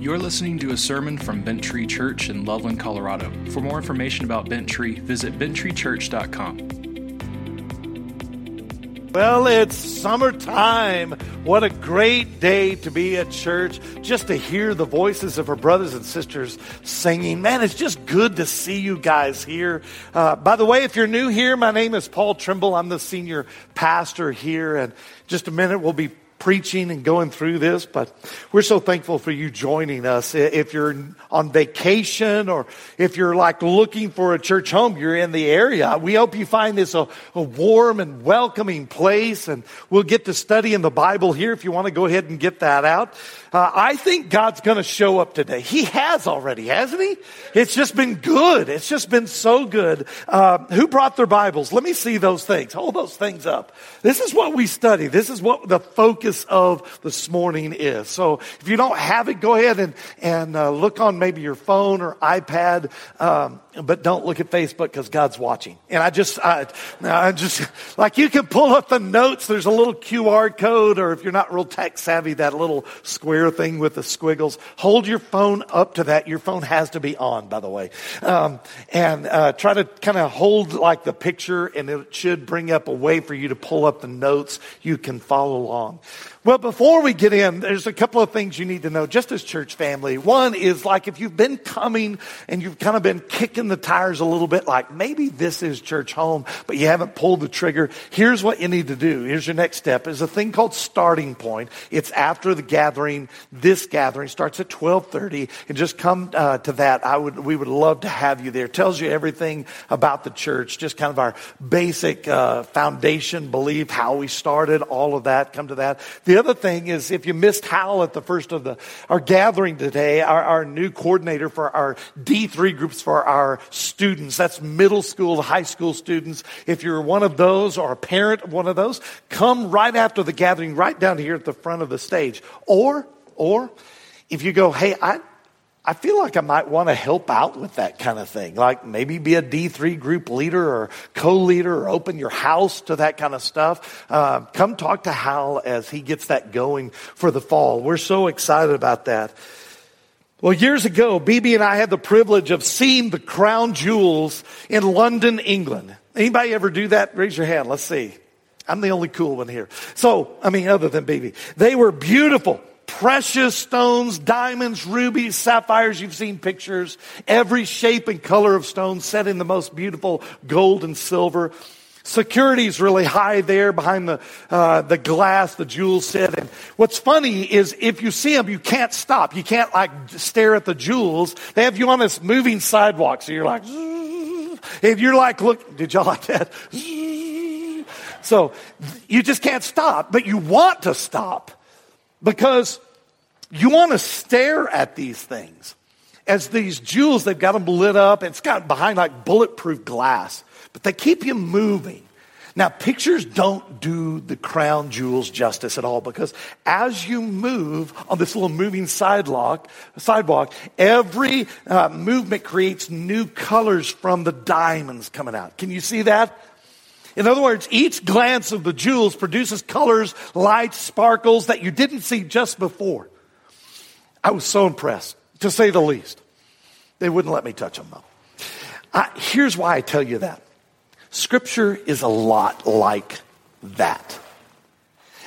You're listening to a sermon from Bent Tree Church in Loveland, Colorado. For more information about Bent Tree, visit benttreechurch.com. Well, it's summertime. What a great day to be at church, just to hear the voices of our brothers and sisters singing. Man, it's just good to see you guys here. Uh, by the way, if you're new here, my name is Paul Trimble. I'm the senior pastor here, and just a minute we'll be preaching and going through this, but we're so thankful for you joining us. If you're on vacation or if you're like looking for a church home, you're in the area. We hope you find this a, a warm and welcoming place and we'll get to study in the Bible here if you want to go ahead and get that out. Uh, I think God's going to show up today. He has already, hasn't he? It's just been good. It's just been so good. Uh, who brought their Bibles? Let me see those things. Hold those things up. This is what we study. This is what the focus of this morning is. So if you don't have it, go ahead and, and uh, look on maybe your phone or iPad. Um, but don't look at Facebook because God's watching. And I just, I, I just, like you can pull up the notes. There's a little QR code, or if you're not real tech savvy, that little square thing with the squiggles. Hold your phone up to that. Your phone has to be on, by the way. Um, and uh, try to kind of hold like the picture, and it should bring up a way for you to pull up the notes. You can follow along. Well, before we get in, there's a couple of things you need to know just as church family. One is like if you've been coming and you've kind of been kicking the tires a little bit, like maybe this is church home, but you haven't pulled the trigger. Here's what you need to do. Here's your next step is a thing called starting point. It's after the gathering. This gathering starts at 1230 and just come uh, to that. I would, we would love to have you there. It tells you everything about the church, just kind of our basic uh, foundation, belief, how we started, all of that. Come to that. The other thing is if you missed Hal at the first of the, our gathering today, our, our new coordinator for our D3 groups for our students, that's middle school to high school students. If you're one of those or a parent of one of those, come right after the gathering, right down here at the front of the stage. Or, or, if you go, hey, I, I feel like I might want to help out with that kind of thing. Like maybe be a D3 group leader or co-leader or open your house to that kind of stuff. Uh, come talk to Hal as he gets that going for the fall. We're so excited about that. Well, years ago, BB and I had the privilege of seeing the crown jewels in London, England. Anybody ever do that? Raise your hand. Let's see. I'm the only cool one here. So, I mean, other than BB. They were beautiful precious stones, diamonds, rubies, sapphires. You've seen pictures. Every shape and color of stone set in the most beautiful gold and silver. Security is really high there behind the uh, the glass, the jewels sit. And what's funny is if you see them, you can't stop. You can't like stare at the jewels. They have you on this moving sidewalk, so you're like, and you're like, look, did y'all like that? So you just can't stop, but you want to stop because you want to stare at these things. As these jewels, they've got them lit up, and it's got behind like bulletproof glass, but they keep you moving. Now, pictures don't do the crown jewels justice at all because as you move on this little moving sidewalk, sidewalk every uh, movement creates new colors from the diamonds coming out. Can you see that? In other words, each glance of the jewels produces colors, lights, sparkles that you didn't see just before. I was so impressed, to say the least. They wouldn't let me touch them though. I, here's why I tell you that. Scripture is a lot like that.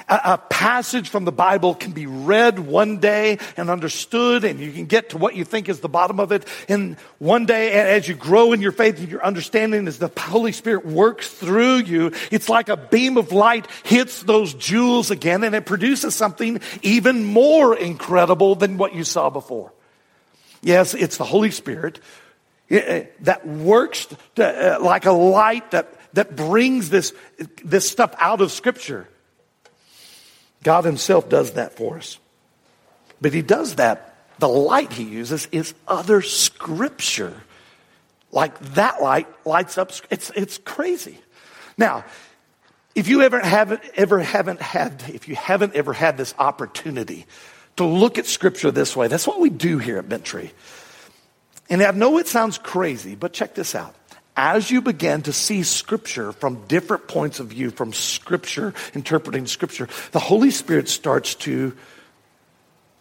A, passage from the Bible can be read one day and understood, and you can get to what you think is the bottom of it. And one day, And as you grow in your faith and your understanding, as the Holy Spirit works through you, it's like a beam of light hits those jewels again, and it produces something even more incredible than what you saw before. Yes, it's the Holy Spirit that works uh, like a light that, that brings this, this stuff out of Scripture. God Himself does that for us. But He does that, the light He uses is other Scripture. Like that light lights up, it's, it's crazy. Now, if you ever haven't, ever haven't had, if you haven't ever had this opportunity to look at Scripture this way, that's what we do here at Bent Tree. And I know it sounds crazy, but check this out as you begin to see scripture from different points of view, from scripture, interpreting scripture, the Holy Spirit starts to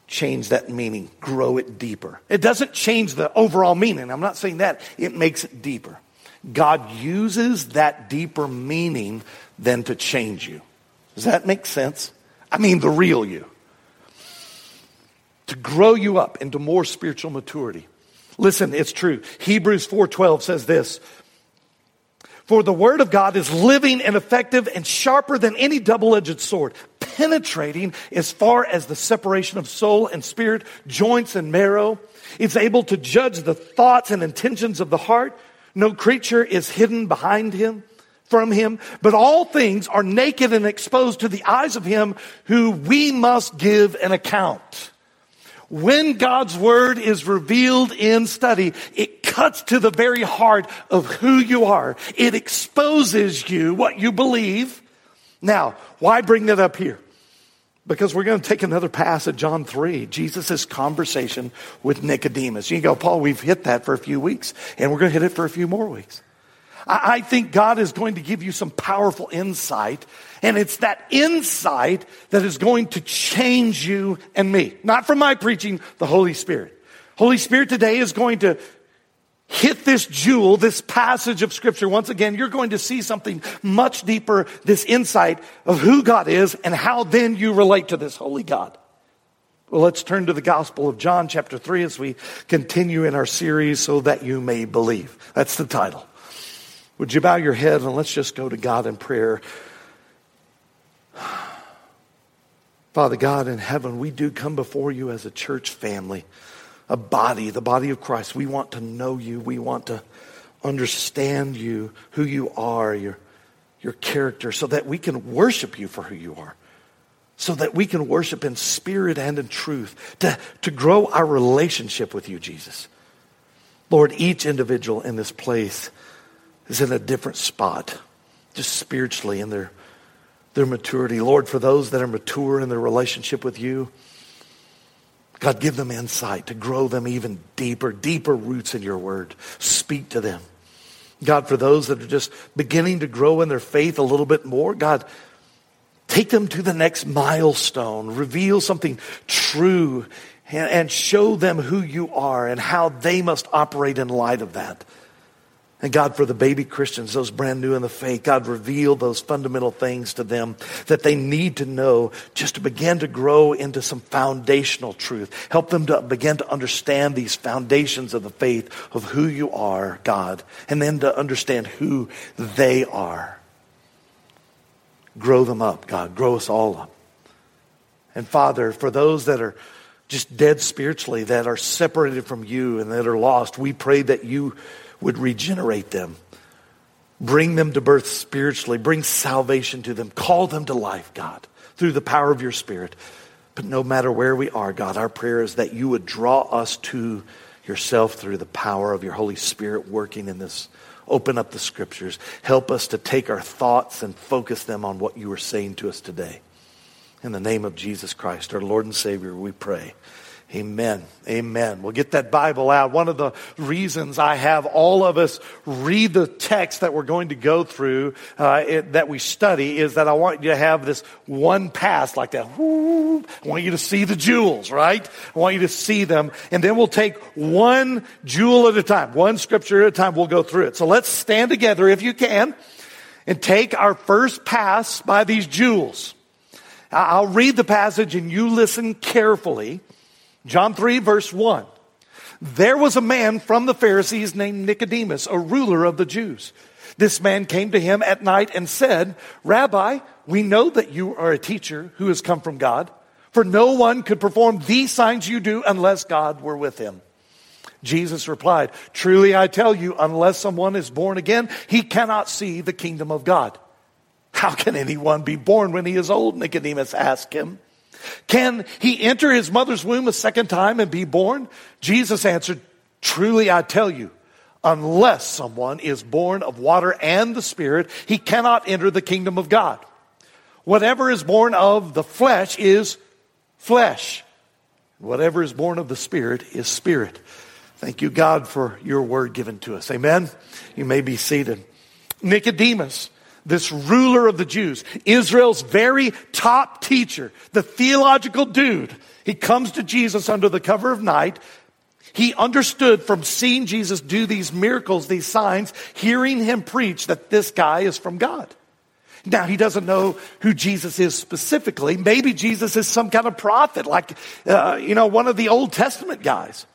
change that meaning, grow it deeper. It doesn't change the overall meaning. I'm not saying that. It makes it deeper. God uses that deeper meaning then to change you. Does that make sense? I mean, the real you. To grow you up into more spiritual maturity. Listen, it's true. Hebrews 4:12 says this, for the word of God is living and effective and sharper than any double-edged sword, penetrating as far as the separation of soul and spirit, joints and marrow. It's able to judge the thoughts and intentions of the heart. No creature is hidden behind him, from him, but all things are naked and exposed to the eyes of him who we must give an account. When God's word is revealed in study, it cuts to the very heart of who you are. It exposes you, what you believe. Now, why bring that up here? Because we're going to take another pass at John 3, Jesus' conversation with Nicodemus. You go, Paul, we've hit that for a few weeks, and we're going to hit it for a few more weeks. I think God is going to give you some powerful insight, and it's that insight that is going to change you and me. Not from my preaching, the Holy Spirit. Holy Spirit today is going to hit this jewel, this passage of scripture, once again, you're going to see something much deeper, this insight of who God is and how then you relate to this holy God. Well, let's turn to the Gospel of John, chapter 3, as we continue in our series, So That You May Believe. That's the title. Would you bow your head and let's just go to God in prayer? Father God in heaven, we do come before you as a church family a body, the body of Christ. We want to know you. We want to understand you, who you are, your, your character, so that we can worship you for who you are. So that we can worship in spirit and in truth, to, to grow our relationship with you, Jesus. Lord, each individual in this place is in a different spot, just spiritually in their, their maturity. Lord, for those that are mature in their relationship with you, God, give them insight to grow them even deeper, deeper roots in your word. Speak to them. God, for those that are just beginning to grow in their faith a little bit more, God, take them to the next milestone. Reveal something true and, show them who you are and how they must operate in light of that. And God, for the baby Christians, those brand new in the faith, God, reveal those fundamental things to them that they need to know just to begin to grow into some foundational truth. Help them to begin to understand these foundations of the faith of who you are, God, and then to understand who they are. Grow them up, God. Grow us all up. And Father, for those that are just dead spiritually, that are separated from you and that are lost, we pray that you would regenerate them, bring them to birth spiritually, bring salvation to them, call them to life, God, through the power of your Spirit. But no matter where we are, God, our prayer is that you would draw us to yourself through the power of your Holy Spirit working in this. Open up the scriptures. Help us to take our thoughts and focus them on what you are saying to us today. In the name of Jesus Christ, our Lord and Savior, we pray. Amen. Amen. We'll get that Bible out. One of the reasons I have all of us read the text that we're going to go through, uh, it, that we study, is that I want you to have this one pass like that. Whoo, I want you to see the jewels, right? I want you to see them. And then we'll take one jewel at a time, one scripture at a time. We'll go through it. So let's stand together if you can and take our first pass by these jewels. I'll read the passage and you listen carefully. John 3, verse 1. There was a man from the Pharisees named Nicodemus, a ruler of the Jews. This man came to him at night and said, Rabbi, we know that you are a teacher who has come from God, for no one could perform these signs you do unless God were with him. Jesus replied, Truly I tell you, unless someone is born again, he cannot see the kingdom of God. How can anyone be born when he is old? Nicodemus asked him. Can he enter his mother's womb a second time and be born? Jesus answered, Truly I tell you, unless someone is born of water and the Spirit, he cannot enter the kingdom of God. Whatever is born of the flesh is flesh. Whatever is born of the Spirit is spirit. Thank you, God, for your word given to us. Amen. You may be seated. Nicodemus this ruler of the Jews, Israel's very top teacher, the theological dude. He comes to Jesus under the cover of night. He understood from seeing Jesus do these miracles, these signs, hearing him preach that this guy is from God. Now, he doesn't know who Jesus is specifically. Maybe Jesus is some kind of prophet, like, uh, you know, one of the Old Testament guys.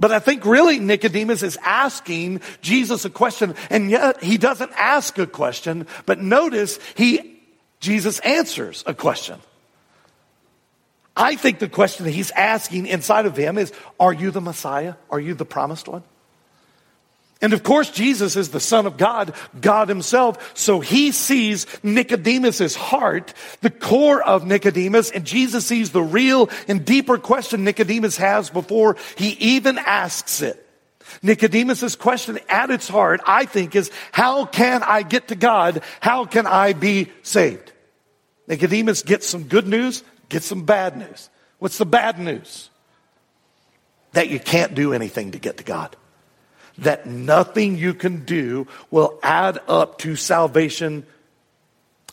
But I think really Nicodemus is asking Jesus a question, and yet he doesn't ask a question, but notice he, Jesus answers a question. I think the question that he's asking inside of him is, are you the Messiah? Are you the promised one? And of course, Jesus is the Son of God, God Himself. So He sees Nicodemus's heart, the core of Nicodemus, and Jesus sees the real and deeper question Nicodemus has before He even asks it. Nicodemus's question at its heart, I think, is how can I get to God? How can I be saved? Nicodemus gets some good news, gets some bad news. What's the bad news? That you can't do anything to get to God that nothing you can do will add up to salvation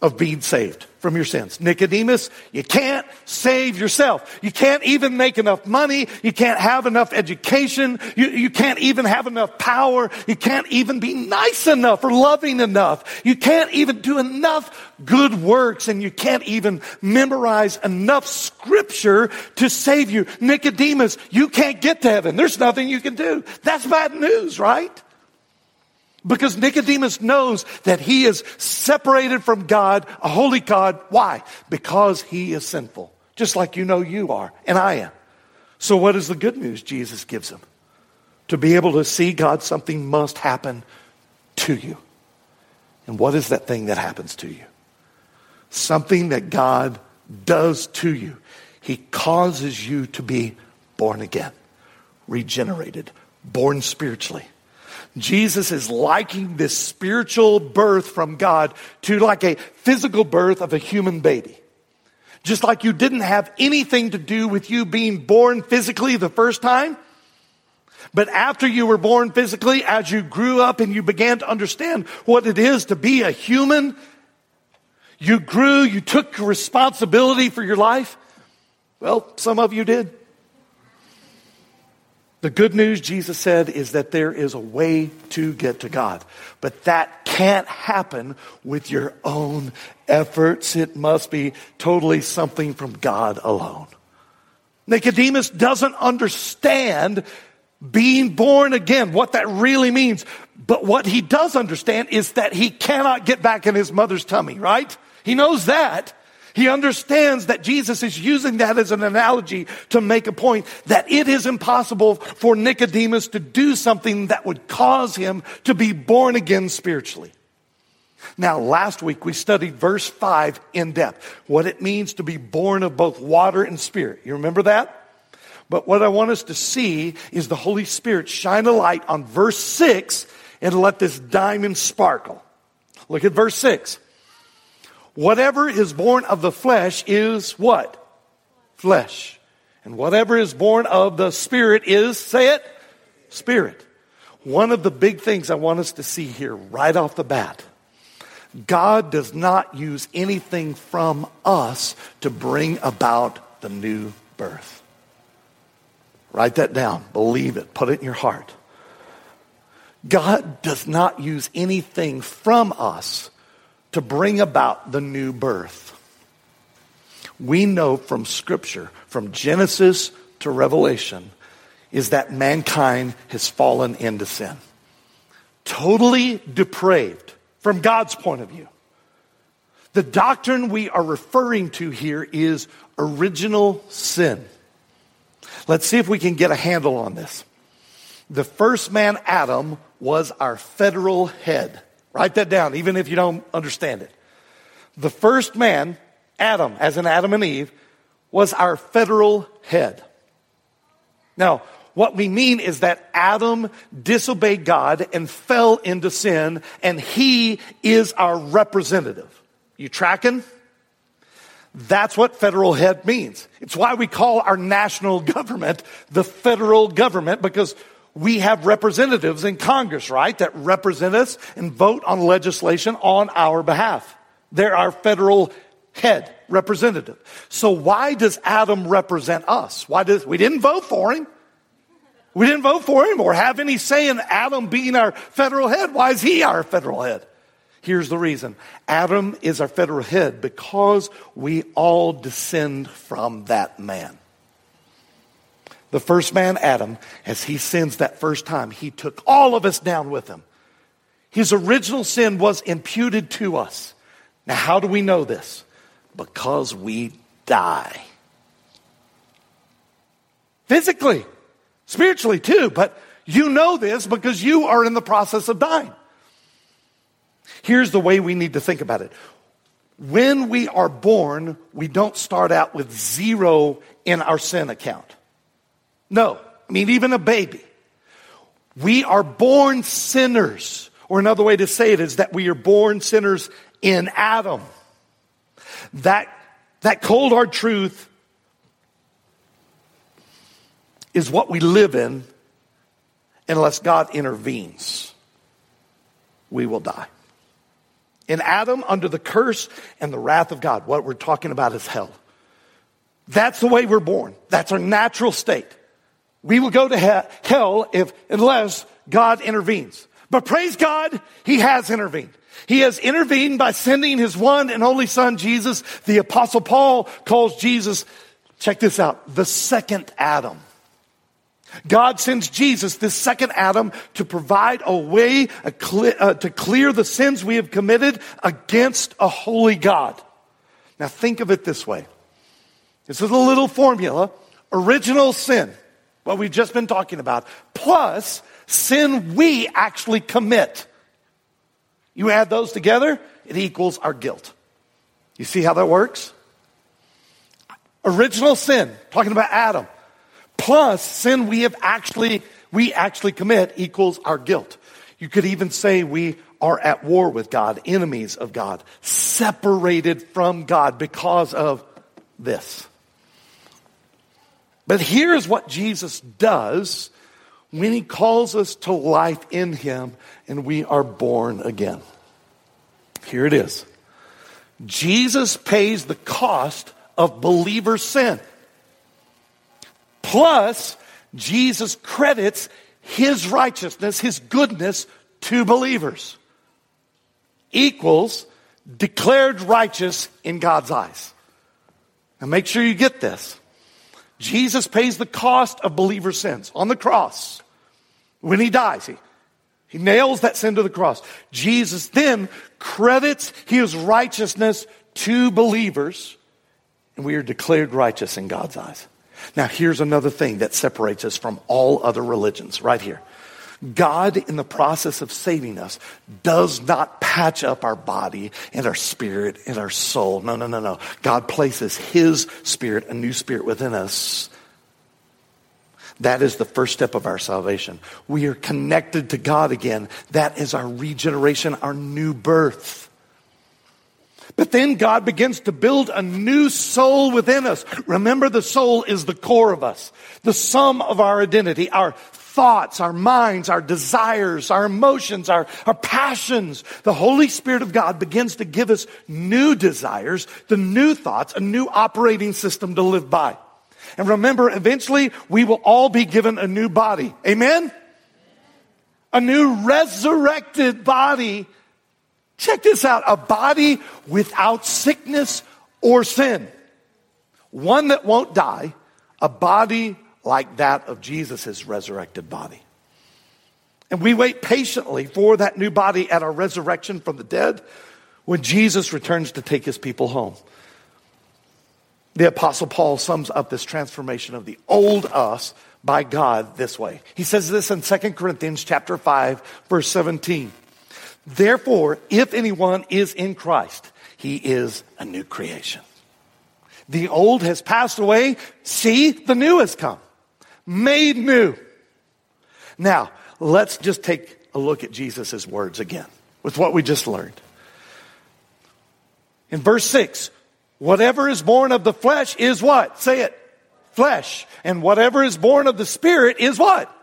of being saved from your sins. Nicodemus, you can't save yourself. You can't even make enough money. You can't have enough education. You, you can't even have enough power. You can't even be nice enough or loving enough. You can't even do enough good works and you can't even memorize enough scripture to save you. Nicodemus, you can't get to heaven. There's nothing you can do. That's bad news, right? Because Nicodemus knows that he is separated from God, a holy God. Why? Because he is sinful. Just like you know you are, and I am. So, what is the good news Jesus gives him? To be able to see God, something must happen to you. And what is that thing that happens to you? Something that God does to you. He causes you to be born again, regenerated, born spiritually. Jesus is liking this spiritual birth from God to like a physical birth of a human baby. Just like you didn't have anything to do with you being born physically the first time. But after you were born physically, as you grew up and you began to understand what it is to be a human, you grew, you took responsibility for your life. Well, some of you did. The good news, Jesus said, is that there is a way to get to God. But that can't happen with your own efforts. It must be totally something from God alone. Nicodemus doesn't understand being born again, what that really means. But what he does understand is that he cannot get back in his mother's tummy, right? He knows that. He understands that Jesus is using that as an analogy to make a point that it is impossible for Nicodemus to do something that would cause him to be born again spiritually. Now, last week we studied verse 5 in depth, what it means to be born of both water and spirit. You remember that? But what I want us to see is the Holy Spirit shine a light on verse 6 and let this diamond sparkle. Look at verse 6. Whatever is born of the flesh is what? Flesh. And whatever is born of the spirit is, say it, spirit. One of the big things I want us to see here right off the bat God does not use anything from us to bring about the new birth. Write that down. Believe it. Put it in your heart. God does not use anything from us to bring about the new birth. We know from Scripture, from Genesis to Revelation, is that mankind has fallen into sin. Totally depraved from God's point of view. The doctrine we are referring to here is original sin. Let's see if we can get a handle on this. The first man, Adam, was our federal head. Write that down, even if you don't understand it. The first man, Adam, as in Adam and Eve, was our federal head. Now, what we mean is that Adam disobeyed God and fell into sin, and he is our representative. You tracking? That's what federal head means. It's why we call our national government the federal government because we have representatives in Congress, right, that represent us and vote on legislation on our behalf. They're our federal head, representative. So why does Adam represent us? Why does, we didn't vote for him. We didn't vote for him or have any say in Adam being our federal head. Why is he our federal head? Here's the reason. Adam is our federal head because we all descend from that man. The first man, Adam, as he sins that first time, he took all of us down with him. His original sin was imputed to us. Now, how do we know this? Because we die. Physically, spiritually too, but you know this because you are in the process of dying. Here's the way we need to think about it. When we are born, we don't start out with zero in our sin account. No, I mean, even a baby. We are born sinners. Or another way to say it is that we are born sinners in Adam. That, that cold hard truth is what we live in unless God intervenes. We will die. In Adam, under the curse and the wrath of God, what we're talking about is hell. That's the way we're born. That's our natural state. We will go to hell if, unless God intervenes. But praise God, He has intervened. He has intervened by sending His one and only Son, Jesus. The Apostle Paul calls Jesus, check this out, the second Adam. God sends Jesus, this second Adam, to provide a way a uh, to clear the sins we have committed against a holy God. Now think of it this way. This is a little formula. Original sin, what we've just been talking about, plus sin we actually commit. You add those together, it equals our guilt. You see how that works? Original sin, talking about Adam, plus sin we have actually, we actually commit equals our guilt. You could even say we are at war with God, enemies of God, separated from God because of this. But here's what Jesus does when he calls us to life in him and we are born again. Here it is. Jesus pays the cost of believer sin. Plus, Jesus credits his righteousness, his goodness to believers. Equals declared righteous in God's eyes. Now make sure you get this. Jesus pays the cost of believer sins on the cross. When he dies, he, he nails that sin to the cross. Jesus then credits his righteousness to believers, and we are declared righteous in God's eyes. Now, here's another thing that separates us from all other religions, right here. God, in the process of saving us, does not patch up our body and our spirit and our soul. No, no, no, no. God places His spirit, a new spirit within us. That is the first step of our salvation. We are connected to God again. That is our regeneration, our new birth. But then God begins to build a new soul within us. Remember, the soul is the core of us, the sum of our identity, our thoughts, our minds, our desires, our emotions, our, our passions. The Holy Spirit of God begins to give us new desires, the new thoughts, a new operating system to live by. And remember, eventually we will all be given a new body. Amen? A new resurrected body. Check this out. A body without sickness or sin. One that won't die. A body like that of Jesus' resurrected body. And we wait patiently for that new body at our resurrection from the dead when Jesus returns to take his people home. The apostle Paul sums up this transformation of the old us by God this way. He says this in 2 Corinthians chapter 5 verse 17. Therefore, if anyone is in Christ, he is a new creation. The old has passed away. See, the new has come made new. Now, let's just take a look at Jesus' words again with what we just learned. In verse 6, whatever is born of the flesh is what? Say it. Flesh. And whatever is born of the spirit is what?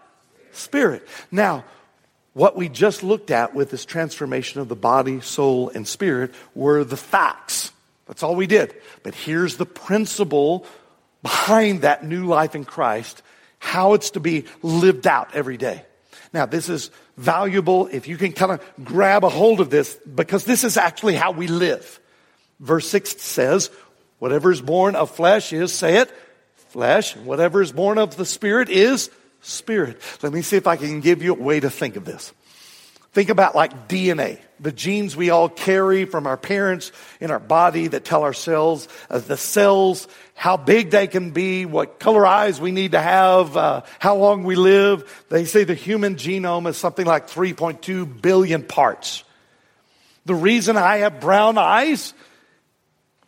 Spirit. Now, what we just looked at with this transformation of the body, soul, and spirit were the facts. That's all we did. But here's the principle behind that new life in Christ, how it's to be lived out every day. Now, this is valuable if you can kind of grab a hold of this because this is actually how we live. Verse 6 says, Whatever is born of flesh is, say it, flesh. Whatever is born of the Spirit is spirit. Let me see if I can give you a way to think of this. Think about like DNA, the genes we all carry from our parents in our body that tell our cells, uh, the cells, how big they can be, what color eyes we need to have, uh, how long we live. They say the human genome is something like 3.2 billion parts. The reason I have brown eyes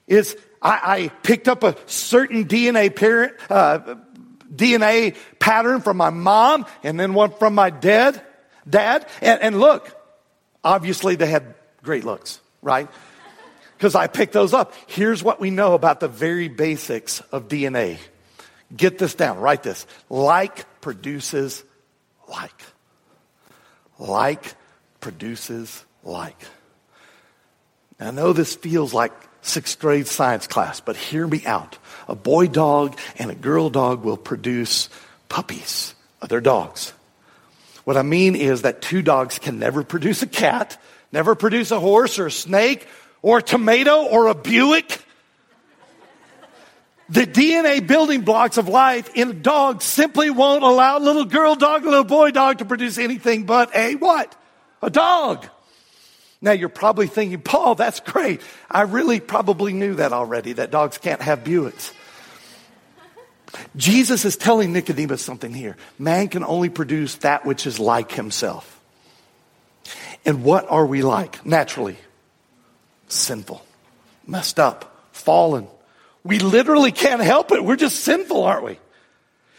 is I, I picked up a certain DNA parent, uh, DNA pattern from my mom and then one from my dad dad. And, and look, obviously they had great looks, right? Because I picked those up. Here's what we know about the very basics of DNA. Get this down, write this. Like produces like. Like produces like. I know this feels like sixth grade science class, but hear me out. A boy dog and a girl dog will produce puppies, other dogs. What I mean is that two dogs can never produce a cat, never produce a horse or a snake or a tomato or a Buick. The DNA building blocks of life in a dog simply won't allow a little girl dog, a little boy dog to produce anything but a what? A dog. Now you're probably thinking, Paul, that's great. I really probably knew that already, that dogs can't have Buicks. Jesus is telling Nicodemus something here. Man can only produce that which is like himself. And what are we like? Naturally, sinful, messed up, fallen. We literally can't help it. We're just sinful, aren't we?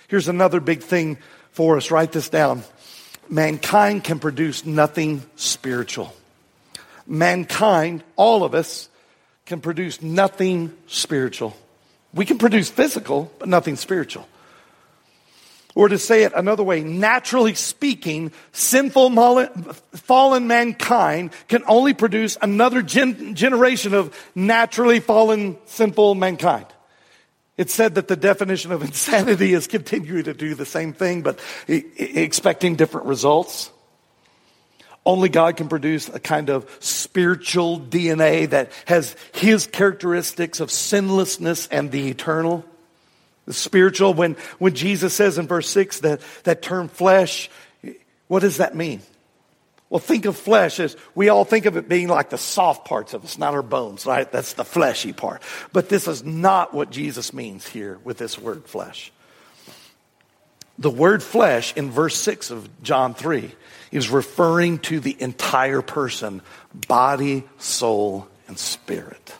Here's another big thing for us. Write this down. Mankind can produce nothing spiritual. Mankind, all of us, can produce nothing spiritual. We can produce physical, but nothing spiritual. Or to say it another way, naturally speaking, sinful, fallen mankind can only produce another gen- generation of naturally fallen, sinful mankind. It's said that the definition of insanity is continuing to do the same thing, but expecting different results. Only God can produce a kind of spiritual DNA that has His characteristics of sinlessness and the eternal. Spiritual, when, when Jesus says in verse 6 that, that term flesh, what does that mean? Well, think of flesh as we all think of it being like the soft parts of us, not our bones, right? That's the fleshy part. But this is not what Jesus means here with this word flesh. The word flesh in verse 6 of John 3 is referring to the entire person body, soul, and spirit.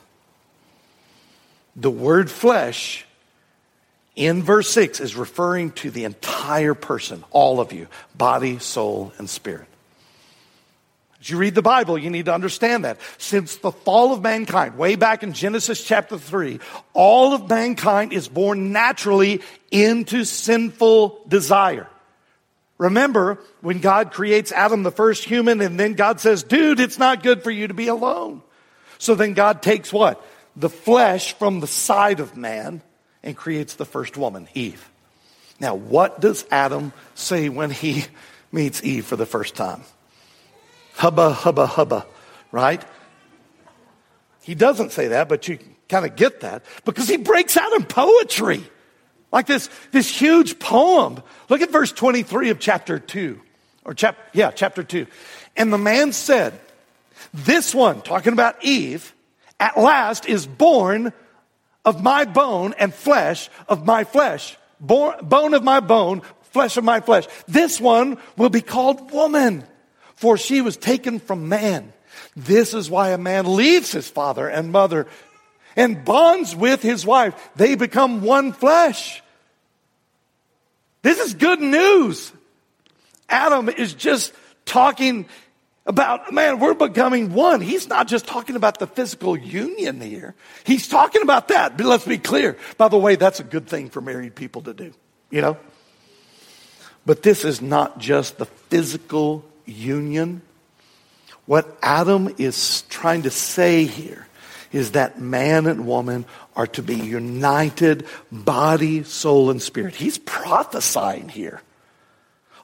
The word flesh in verse 6 is referring to the entire person, all of you, body, soul, and spirit. As you read the Bible, you need to understand that. Since the fall of mankind, way back in Genesis chapter 3, all of mankind is born naturally into sinful desire. Remember when God creates Adam, the first human, and then God says, dude, it's not good for you to be alone. So then God takes what? The flesh from the side of man and creates the first woman, Eve. Now, what does Adam say when he meets Eve for the first time? Hubba, hubba, hubba, right? He doesn't say that, but you kind of get that because he breaks out in poetry. Like this, this huge poem. Look at verse 23 of chapter 2. Or chap, yeah, chapter 2. And the man said, This one, talking about Eve, at last is born of my bone and flesh of my flesh. Bone of my bone, flesh of my flesh. This one will be called woman, for she was taken from man. This is why a man leaves his father and mother and bonds with his wife. They become one flesh. This is good news. Adam is just talking about, man, we're becoming one. He's not just talking about the physical union here. He's talking about that. But let's be clear. By the way, that's a good thing for married people to do, you know? But this is not just the physical union. What Adam is trying to say here is that man and woman are to be united body, soul, and spirit. He's prophesying here.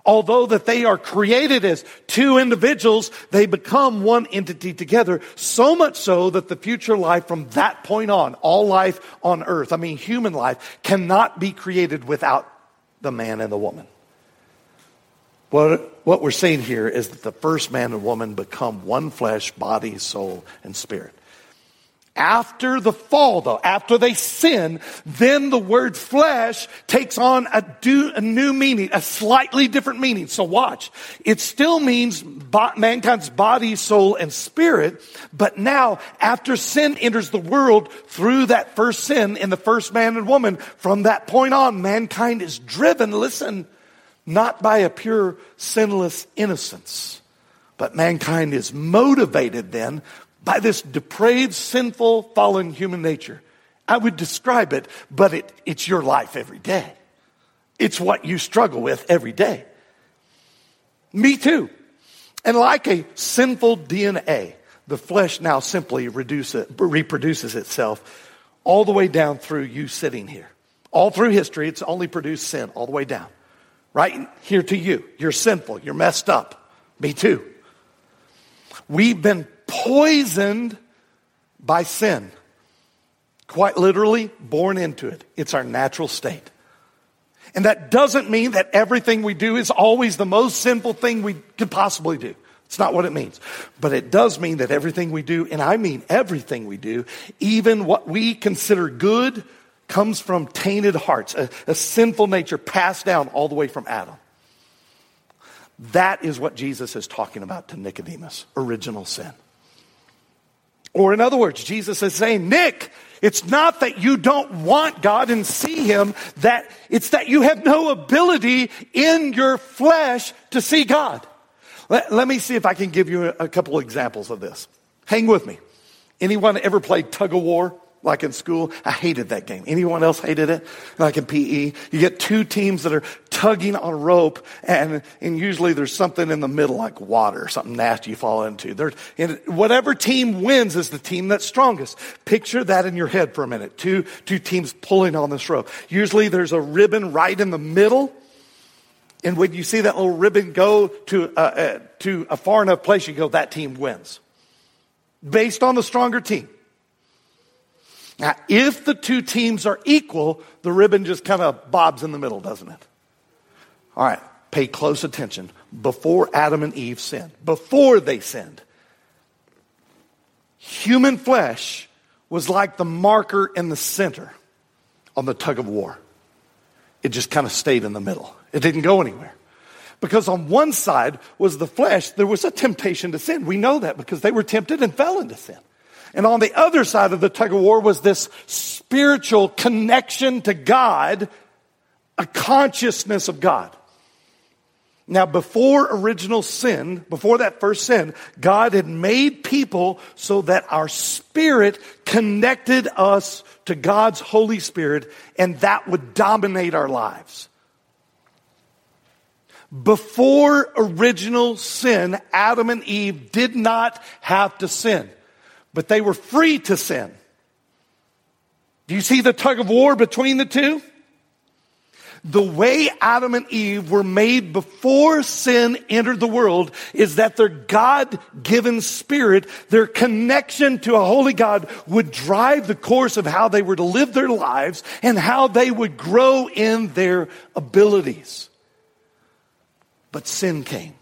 Although that they are created as two individuals, they become one entity together. So much so that the future life from that point on, all life on earth, I mean human life, cannot be created without the man and the woman. What, what we're saying here is that the first man and woman become one flesh, body, soul, and spirit. After the fall, though, after they sin, then the word flesh takes on a, do, a, new meaning, a slightly different meaning. So watch. It still means mankind's body, soul, and spirit, but now, after sin enters the world through that first sin in the first man and woman, from that point on, mankind is driven, listen, not by a pure sinless innocence, but mankind is motivated then by this depraved, sinful, fallen human nature. I would describe it, but it, it's your life every day. It's what you struggle with every day. Me too. And like a sinful DNA, the flesh now simply reduces, reproduces itself all the way down through you sitting here. All through history, it's only produced sin all the way down. Right here to you. You're sinful. You're messed up. Me too. We've been poisoned by sin. Quite literally, born into it. It's our natural state. And that doesn't mean that everything we do is always the most sinful thing we could possibly do. It's not what it means. But it does mean that everything we do, and I mean everything we do, even what we consider good, comes from tainted hearts, a, a sinful nature passed down all the way from Adam. That is what Jesus is talking about to Nicodemus original sin. Or in other words, Jesus is saying, Nick, it's not that you don't want God and see Him, that it's that you have no ability in your flesh to see God. Let, let me see if I can give you a, a couple examples of this. Hang with me. Anyone ever played tug of war? Like in school. I hated that game. Anyone else hated it? Like in PE, you get two teams that are tugging on a rope and, and usually there's something in the middle like water, something nasty you fall into. There, and whatever team wins is the team that's strongest. Picture that in your head for a minute. Two, two teams pulling on this rope. Usually there's a ribbon right in the middle. And when you see that little ribbon go to, uh, uh, to a far enough place, you go, that team wins. Based on the stronger team. Now, if the two teams are equal, the ribbon just kind of bobs in the middle, doesn't it? All right, pay close attention. Before Adam and Eve sinned, before they sinned, human flesh was like the marker in the center on the tug of war. It just kind of stayed in the middle, it didn't go anywhere. Because on one side was the flesh, there was a temptation to sin. We know that because they were tempted and fell into sin. And on the other side of the tug of war was this spiritual connection to God, a consciousness of God. Now, before original sin, before that first sin, God had made people so that our spirit connected us to God's Holy Spirit and that would dominate our lives. Before original sin, Adam and Eve did not have to sin but they were free to sin. Do you see the tug of war between the two? The way Adam and Eve were made before sin entered the world is that their God given spirit, their connection to a holy God would drive the course of how they were to live their lives and how they would grow in their abilities. But sin came.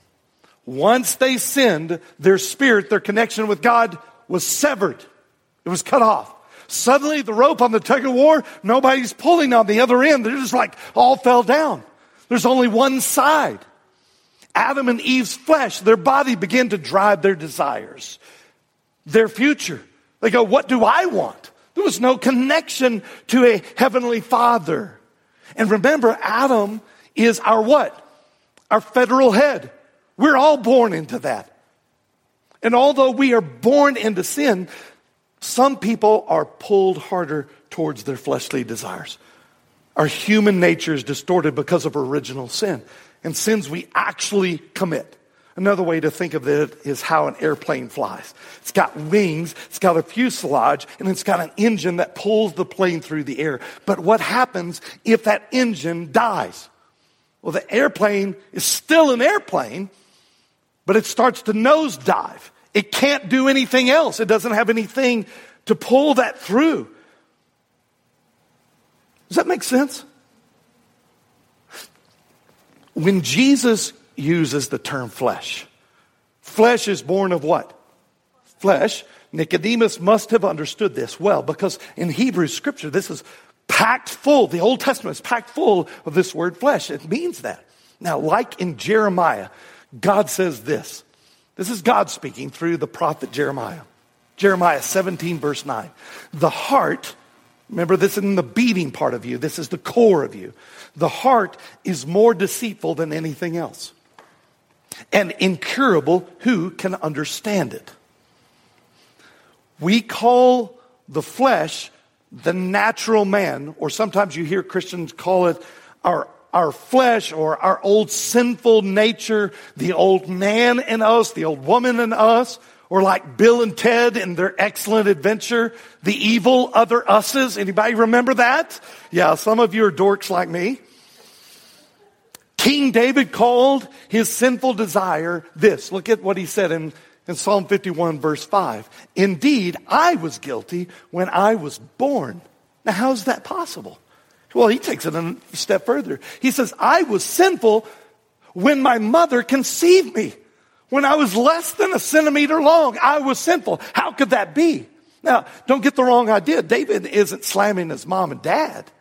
Once they sinned, their spirit, their connection with God was severed. It was cut off. Suddenly the rope on the tug of war, nobody's pulling on the other end. They're just like all fell down. There's only one side. Adam and Eve's flesh, their body began to drive their desires, their future. They go, what do I want? There was no connection to a heavenly father. And remember, Adam is our what? Our federal head. We're all born into that. And although we are born into sin, some people are pulled harder towards their fleshly desires. Our human nature is distorted because of original sin and sins we actually commit. Another way to think of it is how an airplane flies. It's got wings, it's got a fuselage, and it's got an engine that pulls the plane through the air. But what happens if that engine dies? Well, the airplane is still an airplane, but it starts to nosedive. It can't do anything else. It doesn't have anything to pull that through. Does that make sense? When Jesus uses the term flesh, flesh is born of what? Flesh. Nicodemus must have understood this well because in Hebrew scripture, this is packed full. The Old Testament is packed full of this word flesh. It means that. Now, like in Jeremiah, God says this. This is God speaking through the prophet Jeremiah. Jeremiah 17, verse 9. The heart, remember this is in the beating part of you, this is the core of you. The heart is more deceitful than anything else. And incurable, who can understand it? We call the flesh the natural man, or sometimes you hear Christians call it our, our flesh or our old sinful nature, the old man in us, the old woman in us, or like Bill and Ted in their excellent adventure, the evil other us's. Anybody remember that? Yeah, some of you are dorks like me. King David called his sinful desire this. Look at what he said in in Psalm 51, verse 5. Indeed, I was guilty when I was born. Now, how's that possible? Well, he takes it a step further. He says, I was sinful when my mother conceived me. When I was less than a centimeter long, I was sinful. How could that be? Now, don't get the wrong idea. David isn't slamming his mom and dad,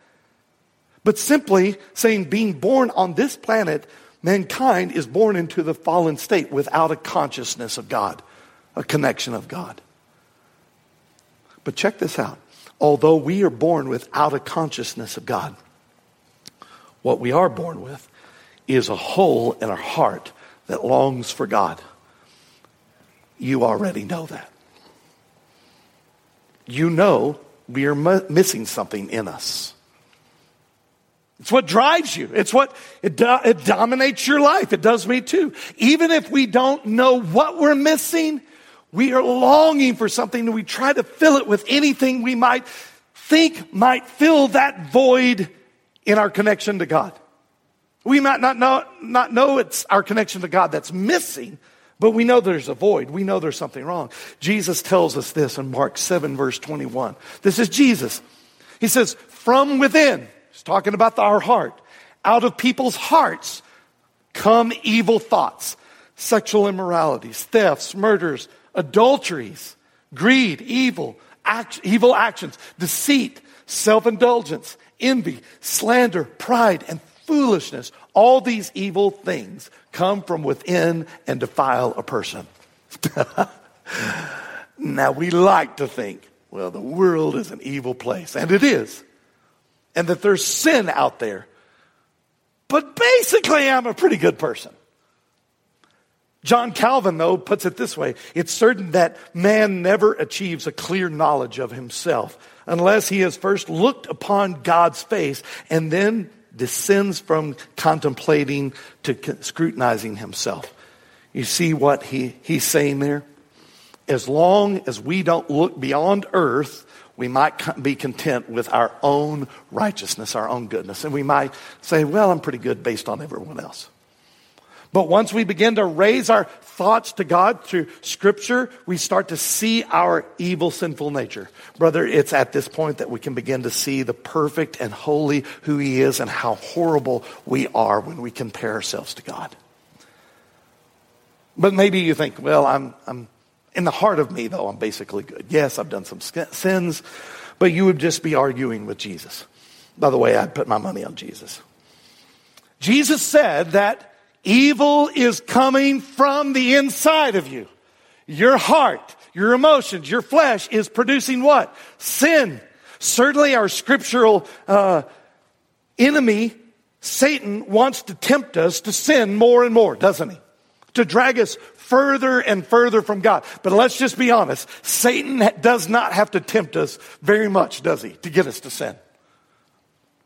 but simply saying being born on this planet mankind is born into the fallen state without a consciousness of God, a connection of God. But check this out. Although we are born without a consciousness of God, what we are born with is a hole in our heart that longs for God. You already know that. You know we are missing something in us. It's what drives you. It's what, it, do, it dominates your life. It does me too. Even if we don't know what we're missing, we are longing for something and we try to fill it with anything we might think might fill that void in our connection to God. We might not know, not know it's our connection to God that's missing, but we know there's a void. We know there's something wrong. Jesus tells us this in Mark 7 verse 21. This is Jesus. He says, from within, He's talking about our heart. Out of people's hearts come evil thoughts, sexual immoralities, thefts, murders, adulteries, greed, evil, act, evil actions, deceit, self-indulgence, envy, slander, pride, and foolishness. All these evil things come from within and defile a person. now we like to think, well, the world is an evil place, and it is and that there's sin out there. But basically, I'm a pretty good person. John Calvin, though, puts it this way it's certain that man never achieves a clear knowledge of himself unless he has first looked upon God's face and then descends from contemplating to scrutinizing himself. You see what he, he's saying there? As long as we don't look beyond earth we might be content with our own righteousness, our own goodness. And we might say, well, I'm pretty good based on everyone else. But once we begin to raise our thoughts to God through Scripture, we start to see our evil, sinful nature. Brother, it's at this point that we can begin to see the perfect and holy who He is and how horrible we are when we compare ourselves to God. But maybe you think, well, I'm, I'm in the heart of me, though, I'm basically good. Yes, I've done some sins, but you would just be arguing with Jesus. By the way, I'd put my money on Jesus. Jesus said that evil is coming from the inside of you. Your heart, your emotions, your flesh is producing what? Sin. Certainly, our scriptural uh, enemy, Satan, wants to tempt us to sin more and more, doesn't he? To drag us further and further from God. But let's just be honest. Satan does not have to tempt us very much, does he, to get us to sin?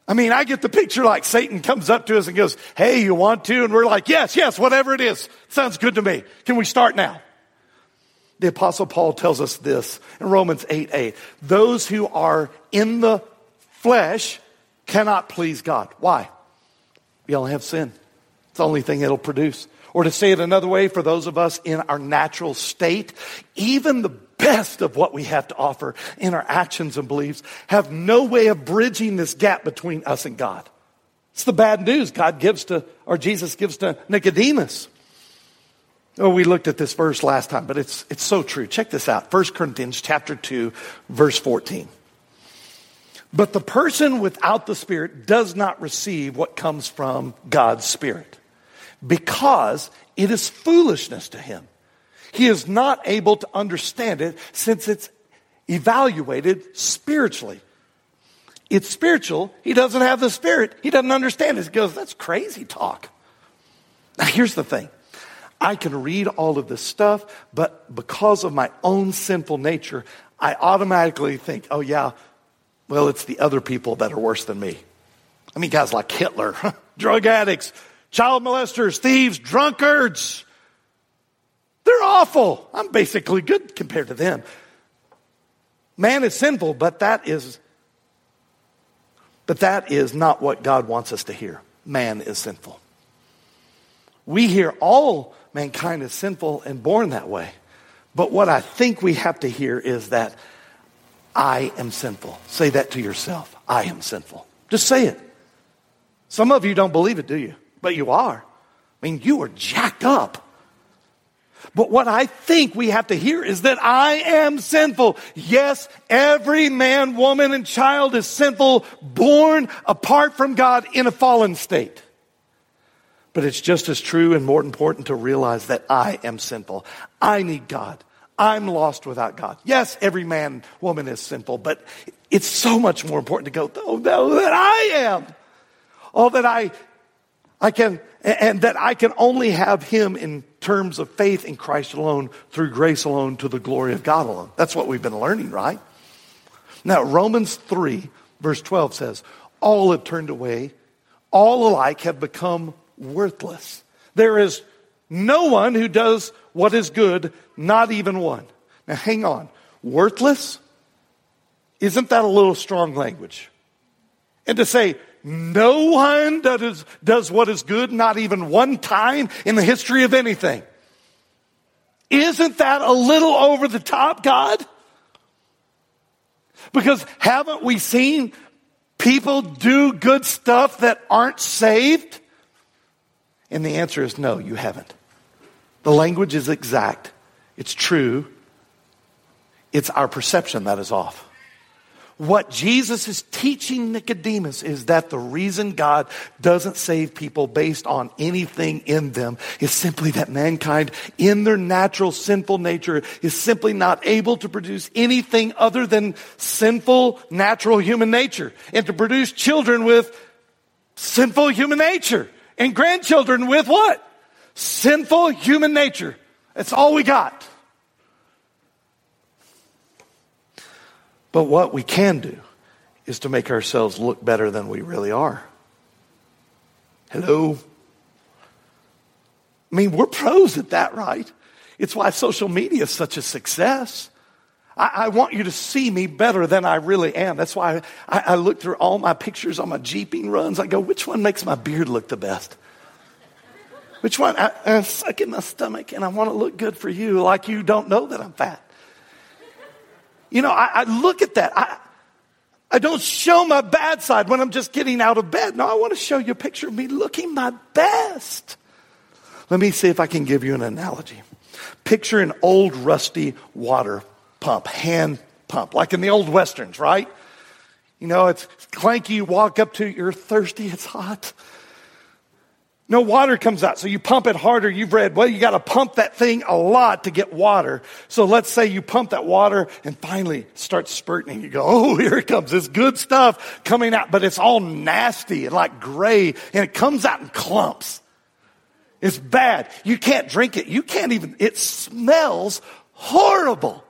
I mean, I get the picture like Satan comes up to us and goes, Hey, you want to? And we're like, Yes, yes, whatever it is. Sounds good to me. Can we start now? The apostle Paul tells us this in Romans 8 8. Those who are in the flesh cannot please God. Why? We all have sin. It's the only thing it'll produce. Or to say it another way, for those of us in our natural state, even the best of what we have to offer in our actions and beliefs have no way of bridging this gap between us and God. It's the bad news God gives to, or Jesus gives to Nicodemus. Oh, we looked at this verse last time, but it's, it's so true. Check this out. 1 Corinthians chapter 2, verse 14. But the person without the Spirit does not receive what comes from God's Spirit because it is foolishness to him. He is not able to understand it since it's evaluated spiritually. It's spiritual. He doesn't have the Spirit. He doesn't understand it. He goes, that's crazy talk. Now, here's the thing I can read all of this stuff, but because of my own sinful nature, I automatically think, oh, yeah, well, it's the other people that are worse than me. I mean, guys like Hitler, drug addicts, child molesters, thieves, drunkards. They're awful. I'm basically good compared to them. Man is sinful, but that is but that is not what God wants us to hear. Man is sinful. We hear all mankind is sinful and born that way. But what I think we have to hear is that I am sinful. Say that to yourself. I am sinful. Just say it. Some of you don't believe it, do you? But you are. I mean, you are jacked up. But what I think we have to hear is that I am sinful. Yes, every man, woman, and child is sinful, born apart from God in a fallen state. But it's just as true and more important to realize that I am sinful. I need God. I'm lost without God. Yes, every man, woman is sinful, but it's so much more important to go, oh, no, that I am. Oh, that I, I can, and that I can only have Him in terms of faith in Christ alone, through grace alone, to the glory of God alone. That's what we've been learning, right? Now, Romans 3, verse 12 says, All have turned away, all alike have become worthless. There is no one who does what is good, not even one. Now hang on. Worthless? Isn't that a little strong language? And to say, no one does, does what is good, not even one time in the history of anything. Isn't that a little over the top, God? Because haven't we seen people do good stuff that aren't saved? And the answer is no, you haven't. The language is exact, it's true. It's our perception that is off. What Jesus is teaching Nicodemus is that the reason God doesn't save people based on anything in them is simply that mankind, in their natural sinful nature, is simply not able to produce anything other than sinful natural human nature and to produce children with sinful human nature and grandchildren with what? Sinful human nature. That's all we got. But what we can do is to make ourselves look better than we really are. Hello? I mean, we're pros at that, right? It's why social media is such a success. I, I want you to see me better than I really am. That's why I, I look through all my pictures on my Jeeping runs. I go, which one makes my beard look the best? Which one? I, I'm suck in my stomach and I want to look good for you like you don't know that I'm fat. You know, I, I look at that. I, I don't show my bad side when I'm just getting out of bed. No, I want to show you a picture of me looking my best. Let me see if I can give you an analogy. Picture an old rusty water pump, hand pump, like in the old westerns, right? You know, it's clanky, you walk up to, it, you're thirsty, it's hot. No water comes out, so you pump it harder. You've read, well, you got to pump that thing a lot to get water. So let's say you pump that water and finally starts spurting. You go, oh, here it comes. This good stuff coming out, but it's all nasty and like gray and it comes out in clumps. It's bad. You can't drink it. You can't even, it smells horrible.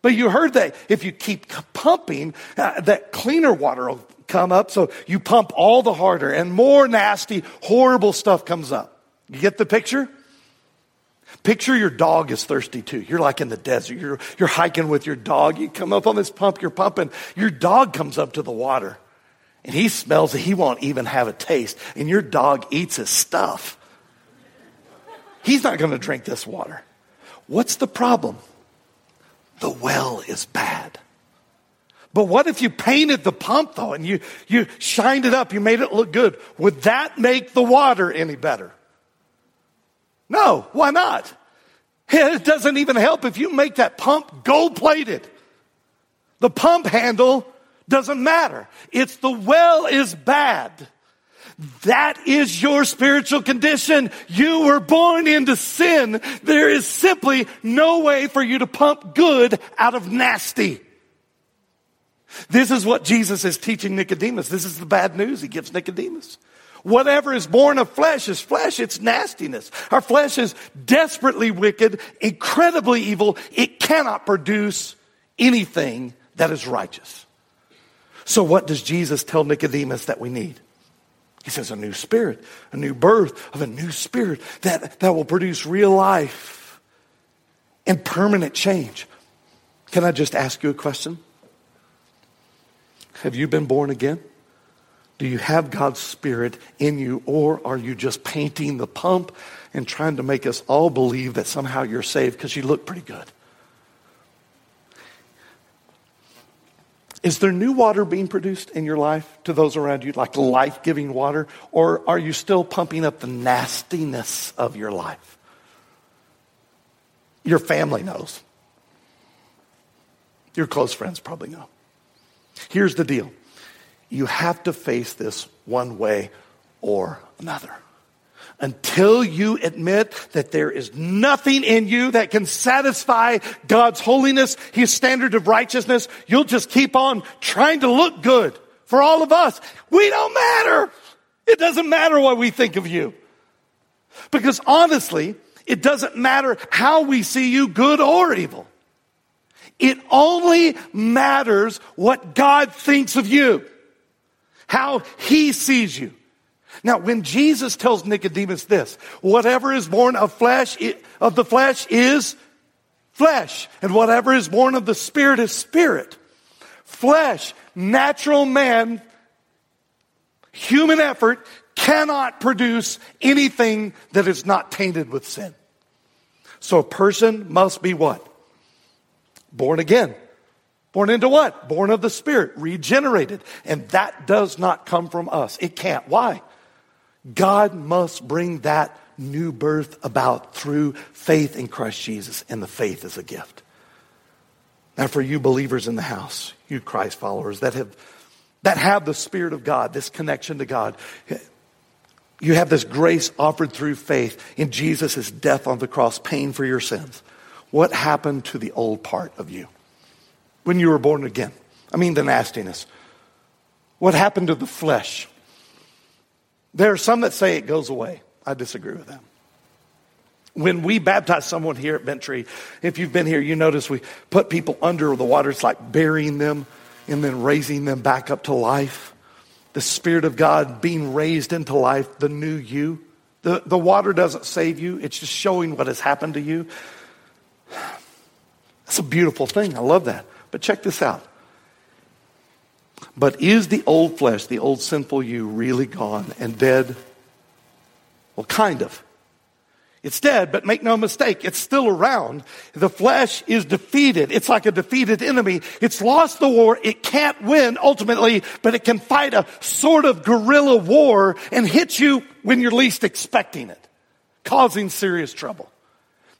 But you heard that if you keep pumping, uh, that cleaner water will come up. So you pump all the harder and more nasty, horrible stuff comes up. You get the picture? Picture your dog is thirsty too. You're like in the desert. You're, you're hiking with your dog. You come up on this pump, you're pumping. Your dog comes up to the water and he smells it. He won't even have a taste. And your dog eats his stuff. He's not going to drink this water. What's the problem? The well is bad. But what if you painted the pump though and you, you shined it up, you made it look good? Would that make the water any better? No, why not? It doesn't even help if you make that pump gold plated. The pump handle doesn't matter. It's the well is bad. That is your spiritual condition. You were born into sin. There is simply no way for you to pump good out of nasty. This is what Jesus is teaching Nicodemus. This is the bad news he gives Nicodemus. Whatever is born of flesh is flesh. It's nastiness. Our flesh is desperately wicked, incredibly evil. It cannot produce anything that is righteous. So what does Jesus tell Nicodemus that we need? He says a new spirit, a new birth of a new spirit that, that will produce real life and permanent change. Can I just ask you a question? Have you been born again? Do you have God's Spirit in you, or are you just painting the pump and trying to make us all believe that somehow you're saved because you look pretty good? Is there new water being produced in your life to those around you, like life giving water, or are you still pumping up the nastiness of your life? Your family knows. Your close friends probably know. Here's the deal you have to face this one way or another. Until you admit that there is nothing in you that can satisfy God's holiness, His standard of righteousness, you'll just keep on trying to look good for all of us. We don't matter. It doesn't matter what we think of you. Because honestly, it doesn't matter how we see you, good or evil. It only matters what God thinks of you how he sees you. Now, when Jesus tells Nicodemus this, whatever is born of flesh, of the flesh is flesh, and whatever is born of the spirit is spirit. Flesh, natural man, human effort cannot produce anything that is not tainted with sin. So a person must be what? Born again. Born into what? Born of the Spirit, regenerated. And that does not come from us. It can't. Why? God must bring that new birth about through faith in Christ Jesus, and the faith is a gift. Now, for you believers in the house, you Christ followers that have, that have the Spirit of God, this connection to God, you have this grace offered through faith in Jesus' death on the cross, paying for your sins. What happened to the old part of you? when you were born again? I mean, the nastiness. What happened to the flesh? There are some that say it goes away. I disagree with them. When we baptize someone here at Bent if you've been here, you notice we put people under the water. It's like burying them and then raising them back up to life. The Spirit of God being raised into life, the new you. The, the water doesn't save you, it's just showing what has happened to you. That's a beautiful thing. I love that. But check this out. But is the old flesh, the old sinful you, really gone and dead? Well, kind of. It's dead, but make no mistake, it's still around. The flesh is defeated. It's like a defeated enemy. It's lost the war. It can't win ultimately, but it can fight a sort of guerrilla war and hit you when you're least expecting it, causing serious trouble.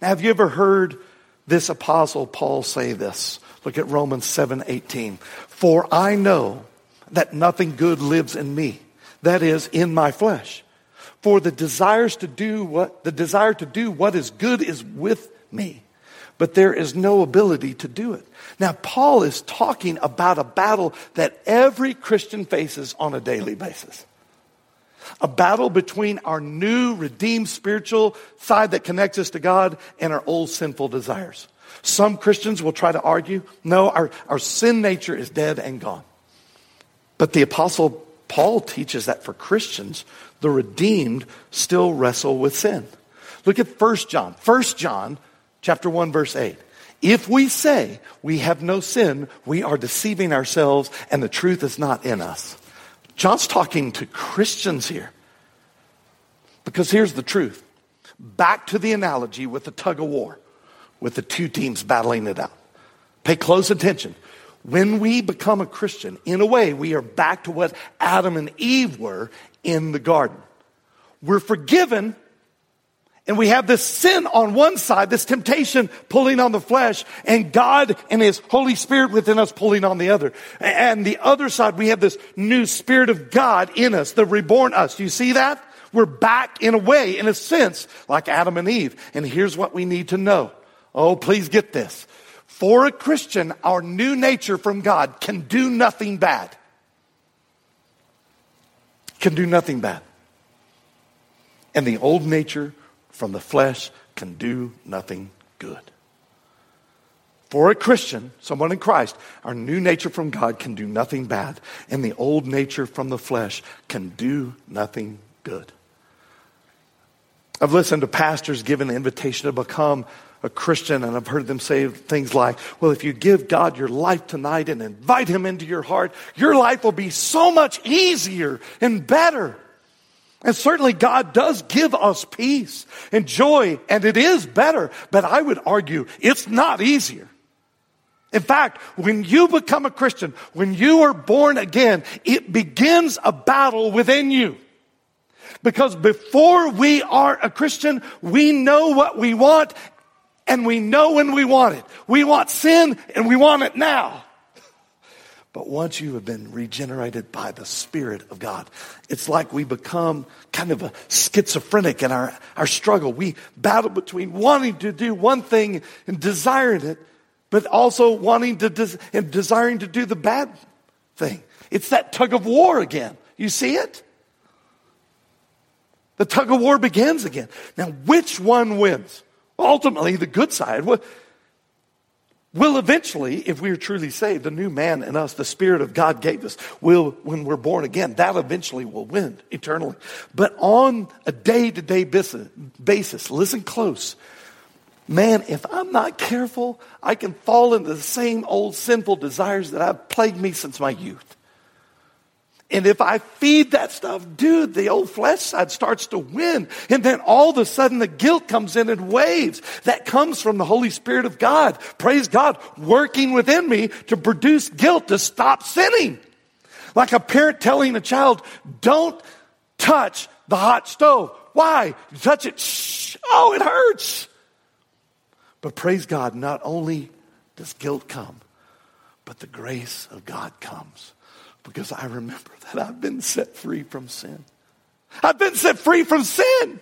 Now, have you ever heard this apostle Paul say this? Look at Romans 7 18. For I know that nothing good lives in me, that is, in my flesh. For the desires to do what the desire to do what is good is with me, but there is no ability to do it. Now, Paul is talking about a battle that every Christian faces on a daily basis. A battle between our new redeemed spiritual side that connects us to God and our old sinful desires. Some Christians will try to argue, no, our, our sin nature is dead and gone. But the Apostle Paul teaches that for Christians, the redeemed still wrestle with sin. Look at 1 John. 1 John chapter 1 verse 8. If we say we have no sin, we are deceiving ourselves and the truth is not in us. John's talking to Christians here. Because here's the truth. Back to the analogy with the tug of war, with the two teams battling it out. Pay close attention. When we become a Christian, in a way, we are back to what Adam and Eve were in the garden. We're forgiven and we have this sin on one side, this temptation pulling on the flesh, and God and His Holy Spirit within us pulling on the other. And the other side, we have this new Spirit of God in us, the reborn us. Do you see that? We're back in a way, in a sense, like Adam and Eve. And here's what we need to know. Oh, please get this. For a Christian, our new nature from God can do nothing bad. Can do nothing bad. And the old nature from the flesh can do nothing good. For a Christian, someone in Christ, our new nature from God can do nothing bad, and the old nature from the flesh can do nothing good. I've listened to pastors give an invitation to become a Christian, and I've heard them say things like, Well, if you give God your life tonight and invite Him into your heart, your life will be so much easier and better. And certainly God does give us peace and joy, and it is better, but I would argue it's not easier. In fact, when you become a Christian, when you are born again, it begins a battle within you. Because before we are a Christian, we know what we want and we know when we want it. We want sin and we want it now. But once you have been regenerated by the Spirit of God, it's like we become kind of a schizophrenic in our, our struggle. We battle between wanting to do one thing and desiring it, but also wanting to des- and desiring to do the bad thing. It's that tug of war again. You see it? The tug of war begins again. Now, which one wins? Ultimately, the good side will eventually, if we are truly saved, the new man in us, the Spirit of God gave us, will, when we're born again, that eventually will win eternally. But on a day to day basis, listen close. Man, if I'm not careful, I can fall into the same old sinful desires that have plagued me since my youth. And if I feed that stuff, dude, the old flesh side starts to win. And then all of a sudden the guilt comes in in waves. That comes from the Holy Spirit of God. Praise God, working within me to produce guilt to stop sinning. Like a parent telling a child, don't touch the hot stove. Why? You touch it, shh, oh, it hurts. But praise God, not only does guilt come, but the grace of God comes because I remember that I've been set free from sin. I've been set free from sin.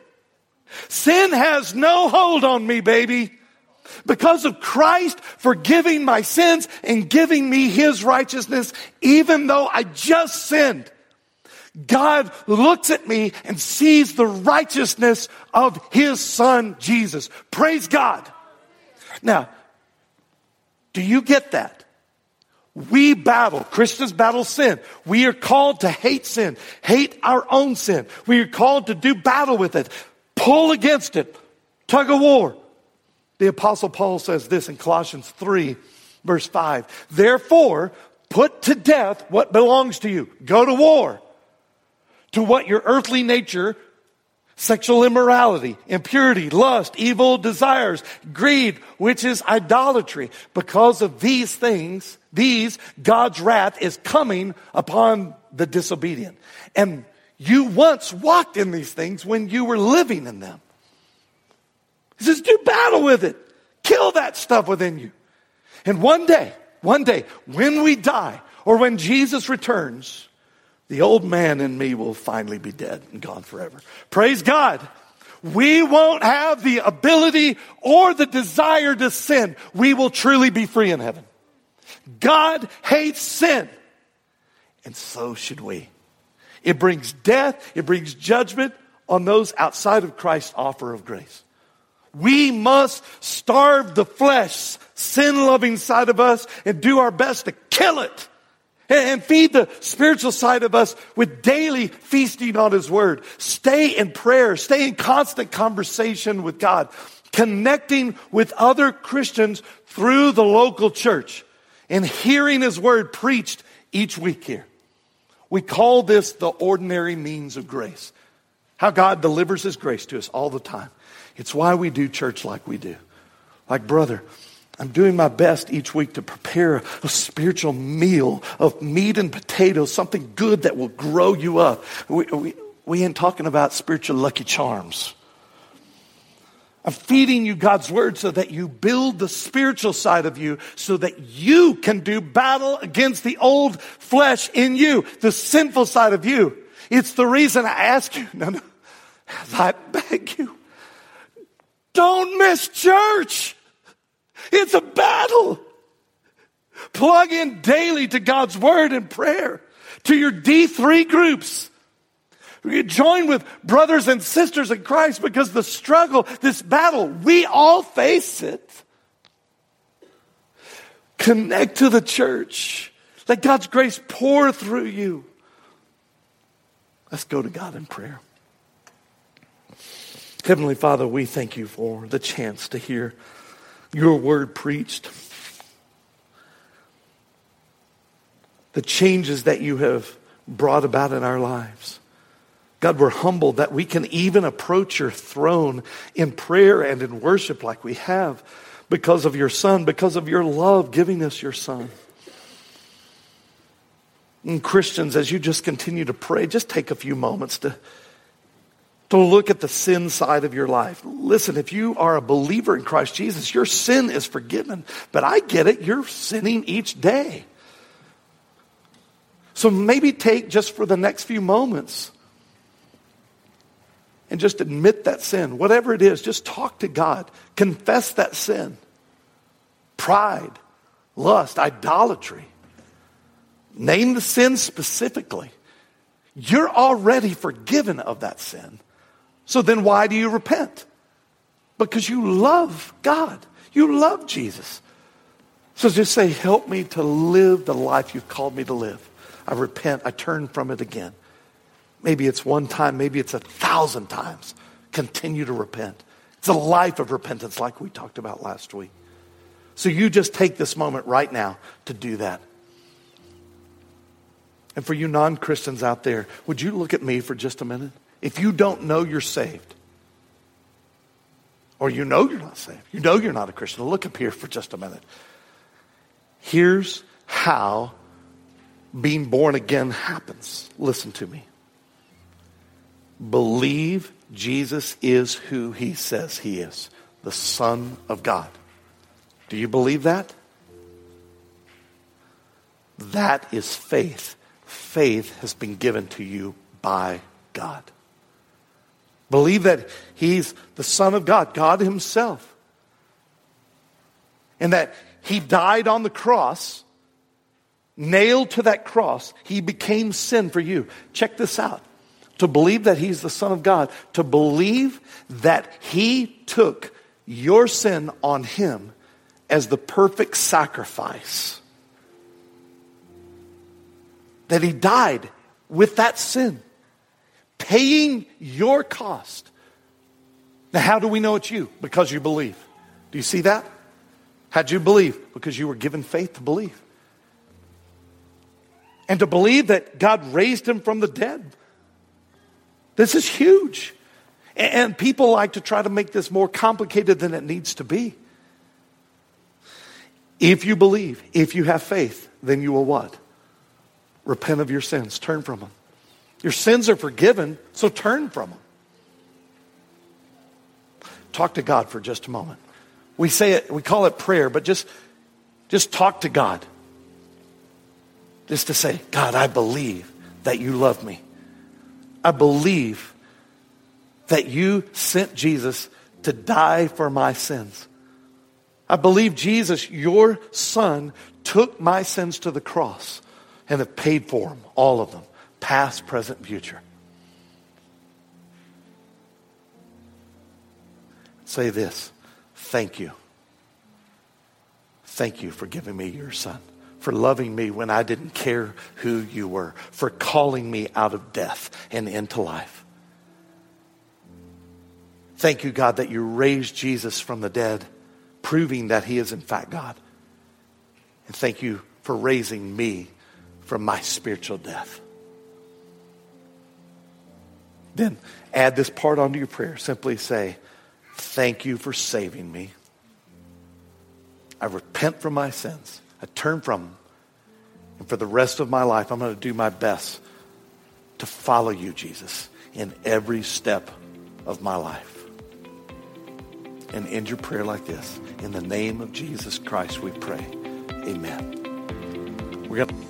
Sin has no hold on me, baby. Because of Christ forgiving my sins and giving me his righteousness, even though I just sinned, God looks at me and sees the righteousness of his son, Jesus. Praise God. Now, do you get that? We battle. Christians battle sin. We are called to hate sin, hate our own sin. We are called to do battle with it, pull against it, tug of war. The apostle Paul says this in Colossians 3 verse 5. Therefore, put to death what belongs to you. Go to war to what your earthly nature sexual immorality, impurity, lust, evil desires, greed, which is idolatry. Because of these things, these, God's wrath is coming upon the disobedient. And you once walked in these things when you were living in them. He says, do battle with it. Kill that stuff within you. And one day, one day, when we die or when Jesus returns, the old man in me will finally be dead and gone forever. Praise God. We won't have the ability or the desire to sin. We will truly be free in heaven. God hates sin. And so should we. It brings death, it brings judgment on those outside of Christ's offer of grace. We must starve the flesh, sin loving side of us, and do our best to kill it and feed the spiritual side of us with daily feasting on His Word. Stay in prayer, stay in constant conversation with God, connecting with other Christians through the local church and hearing His Word preached each week here. We call this the ordinary means of grace. How God delivers His grace to us all the time. It's why we do church like we do. Like, brother, I'm doing my best each week to prepare a spiritual meal of meat and potatoes, something good that will grow you up. We, we, we ain't talking about spiritual lucky charms. I'm feeding you God's word so that you build the spiritual side of you so that you can do battle against the old flesh in you, the sinful side of you. It's the reason I ask you, no, no, I beg you, don't miss church. It's a battle. Plug in daily to God's word and prayer, to your D3 groups. You join with brothers and sisters in Christ because the struggle, this battle, we all face it. Connect to the church. Let God's grace pour through you. Let's go to God in prayer. Heavenly Father, we thank you for the chance to hear your word preached. The changes that you have brought about in our lives. God, we're humbled that we can even approach your throne in prayer and in worship like we have because of your Son, because of your love giving us your Son. And Christians, as you just continue to pray, just take a few moments to to look at the sin side of your life. Listen, if you are a believer in Christ Jesus, your sin is forgiven. But I get it, you're sinning each day. So maybe take just for the next few moments and just admit that sin. Whatever it is, just talk to God. Confess that sin. Pride, lust, idolatry. Name the sin specifically. You're already forgiven of that sin. So then why do you repent? Because you love God. You love Jesus. So just say, help me to live the life you've called me to live. I repent. I turn from it again. Maybe it's one time. Maybe it's a thousand times. Continue to repent. It's a life of repentance like we talked about last week. So you just take this moment right now to do that. And for you non Christians out there, would you look at me for just a minute? If you don't know you're saved, or you know you're not saved, you know you're not a Christian, look up here for just a minute. Here's how being born again happens. Listen to me. Believe Jesus is who he says he is the Son of God. Do you believe that? That is faith. Faith has been given to you by God. Believe that He's the Son of God, God Himself. And that He died on the cross, nailed to that cross. He became sin for you. Check this out. To believe that He's the Son of God, to believe that He took your sin on Him as the perfect sacrifice. That He died with that sin paying your cost. Now, how do we know it's you? Because you believe. Do you see that? How'd you believe? Because you were given faith to believe. And to believe that God raised him from the dead. This is huge. And people like to try to make this more complicated than it needs to be. If you believe, if you have faith, then you will what? Repent of your sins, turn from them. Your sins are forgiven, so turn from them. Talk to God for just a moment. We say it, we call it prayer, but just, just talk to God. Just to say, God, I believe that you love me. I believe that you sent Jesus to die for my sins. I believe Jesus, your son, took my sins to the cross and have paid for them, all of them past, present, future. Say this Thank you. Thank you for giving me your son, for loving me when I didn't care who you were, for calling me out of death and into life. Thank you, God, that you raised Jesus from the dead, proving that he is in fact God. And thank you for raising me from my spiritual death. Then add this part onto your prayer. Simply say, Thank you for saving me. I repent from my sins. I turn from them. And for the rest of my life, I'm going to do my best to follow you, Jesus, in every step of my life. And end your prayer like this. In the name of Jesus Christ, we pray. Amen. We're going